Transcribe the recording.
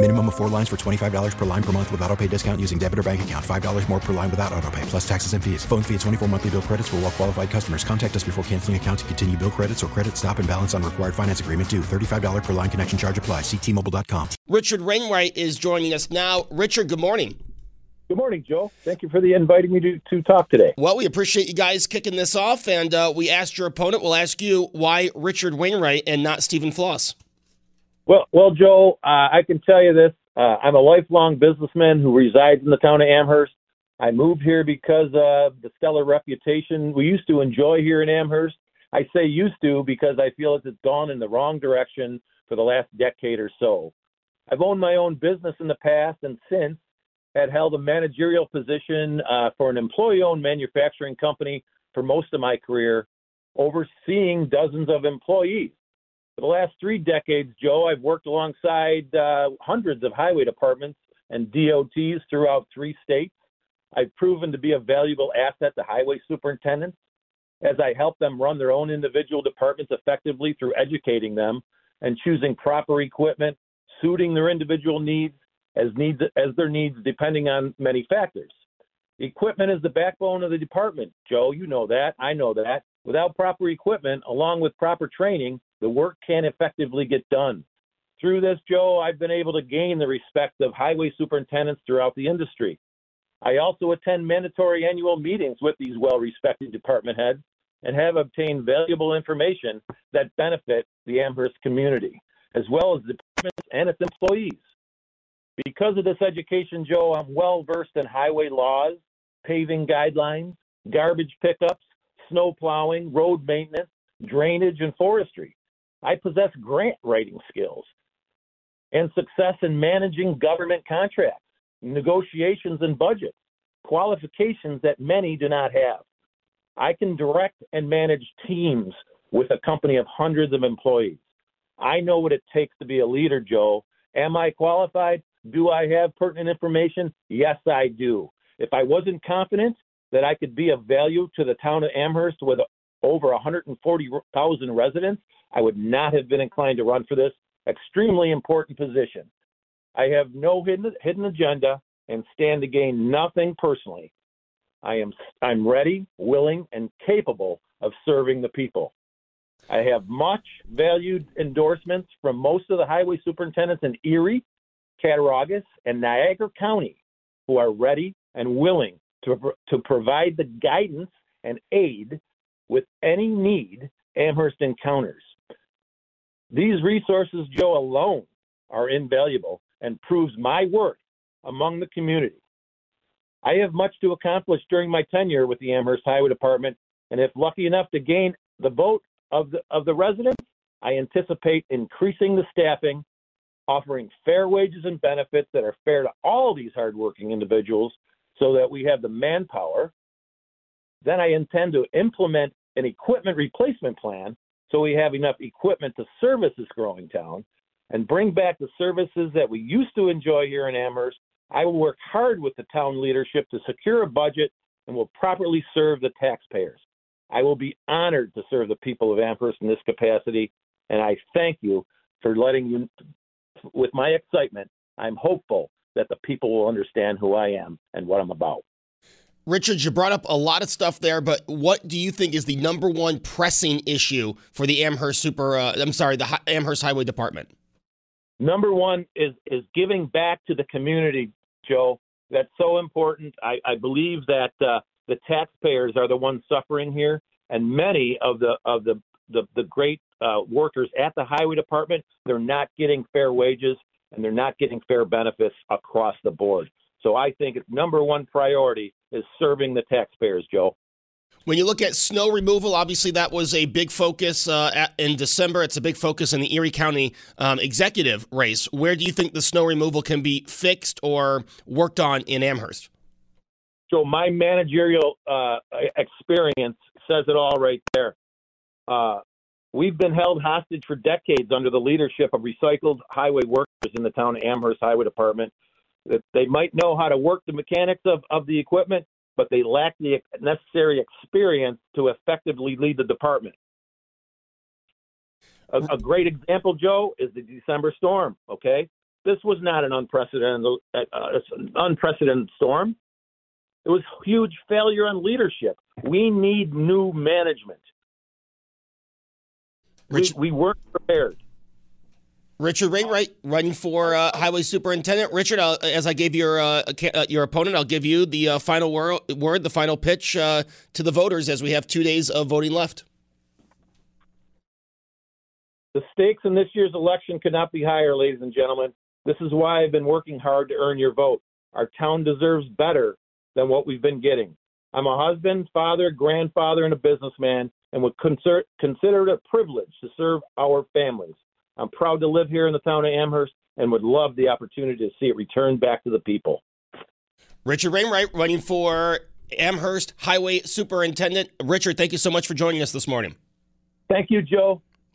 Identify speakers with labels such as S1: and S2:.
S1: Minimum of four lines for $25 per line per month with auto pay discount using debit or bank account. $5 more per line without auto pay, plus taxes and fees. Phone fee at 24 monthly bill credits for all well qualified customers. Contact us before canceling account to continue bill credits or credit stop and balance on required finance agreement due. $35 per line connection charge apply. Ctmobile.com.
S2: Richard Wainwright is joining us now. Richard, good morning.
S3: Good morning, Joe. Thank you for the inviting me to, to talk today.
S2: Well, we appreciate you guys kicking this off, and uh, we asked your opponent. We'll ask you why Richard Wainwright and not Stephen Floss.
S3: Well, well, Joe, uh, I can tell you this. Uh, I'm a lifelong businessman who resides in the town of Amherst. I moved here because of the stellar reputation we used to enjoy here in Amherst. I say used to because I feel it's gone in the wrong direction for the last decade or so. I've owned my own business in the past and since had held a managerial position uh, for an employee owned manufacturing company for most of my career, overseeing dozens of employees. For the last three decades, Joe, I've worked alongside uh, hundreds of highway departments and DOTs throughout three states. I've proven to be a valuable asset to highway superintendents as I help them run their own individual departments effectively through educating them and choosing proper equipment, suiting their individual needs as needs as their needs depending on many factors. Equipment is the backbone of the department. Joe, you know that. I know that. Without proper equipment, along with proper training, the work can't effectively get done. Through this, Joe, I've been able to gain the respect of highway superintendents throughout the industry. I also attend mandatory annual meetings with these well respected department heads and have obtained valuable information that benefit the Amherst community, as well as the department and its employees. Because of this education, Joe, I'm well versed in highway laws, paving guidelines, garbage pickups, snow plowing, road maintenance, drainage, and forestry. I possess grant writing skills and success in managing government contracts, negotiations, and budgets, qualifications that many do not have. I can direct and manage teams with a company of hundreds of employees. I know what it takes to be a leader, Joe. Am I qualified? Do I have pertinent information? Yes, I do. If I wasn't confident that I could be of value to the town of Amherst with over 140,000 residents, I would not have been inclined to run for this extremely important position. I have no hidden, hidden agenda and stand to gain nothing personally. I am I'm ready, willing, and capable of serving the people. I have much valued endorsements from most of the highway superintendents in Erie, Cattaraugus, and Niagara County who are ready and willing to, to provide the guidance and aid with any need Amherst encounters. These resources, Joe, alone are invaluable and proves my worth among the community. I have much to accomplish during my tenure with the Amherst Highway Department, and if lucky enough to gain the vote of the, of the residents, I anticipate increasing the staffing, offering fair wages and benefits that are fair to all these hardworking individuals so that we have the manpower. Then I intend to implement an equipment replacement plan so we have enough equipment to service this growing town and bring back the services that we used to enjoy here in Amherst. I will work hard with the town leadership to secure a budget and will properly serve the taxpayers. I will be honored to serve the people of Amherst in this capacity, and I thank you for letting you, with my excitement, I'm hopeful that the people will understand who I am and what I'm about.
S2: Richard, you brought up a lot of stuff there, but what do you think is the number one pressing issue for the Amherst Super? Uh, I'm sorry, the Amherst Highway Department.
S3: Number one is is giving back to the community, Joe. That's so important. I, I believe that uh, the taxpayers are the ones suffering here. and many of the of the the, the great uh, workers at the highway department, they're not getting fair wages and they're not getting fair benefits across the board. So I think its number one priority is serving the taxpayers, Joe.
S2: When you look at snow removal, obviously that was a big focus uh, at, in December. It's a big focus in the Erie County um, executive race. Where do you think the snow removal can be fixed or worked on in Amherst?
S3: So my managerial uh, experience says it all right there. Uh, we've been held hostage for decades under the leadership of recycled highway workers in the town of Amherst Highway Department. That they might know how to work the mechanics of, of the equipment, but they lack the necessary experience to effectively lead the department. A, a great example, Joe, is the December storm. Okay, this was not an unprecedented uh, uh an unprecedented storm. It was huge failure on leadership. We need new management. Rich, we, we weren't prepared.
S2: Richard Wainwright running for uh, highway superintendent. Richard, I'll, as I gave your uh, uh, your opponent, I'll give you the uh, final wor- word, the final pitch uh, to the voters as we have two days of voting left.
S3: The stakes in this year's election could not be higher, ladies and gentlemen. This is why I've been working hard to earn your vote. Our town deserves better than what we've been getting. I'm a husband, father, grandfather, and a businessman, and would consider, consider it a privilege to serve our families. I'm proud to live here in the town of Amherst and would love the opportunity to see it return back to the people.
S2: Richard Wainwright running for Amherst Highway Superintendent. Richard, thank you so much for joining us this morning.
S3: Thank you, Joe.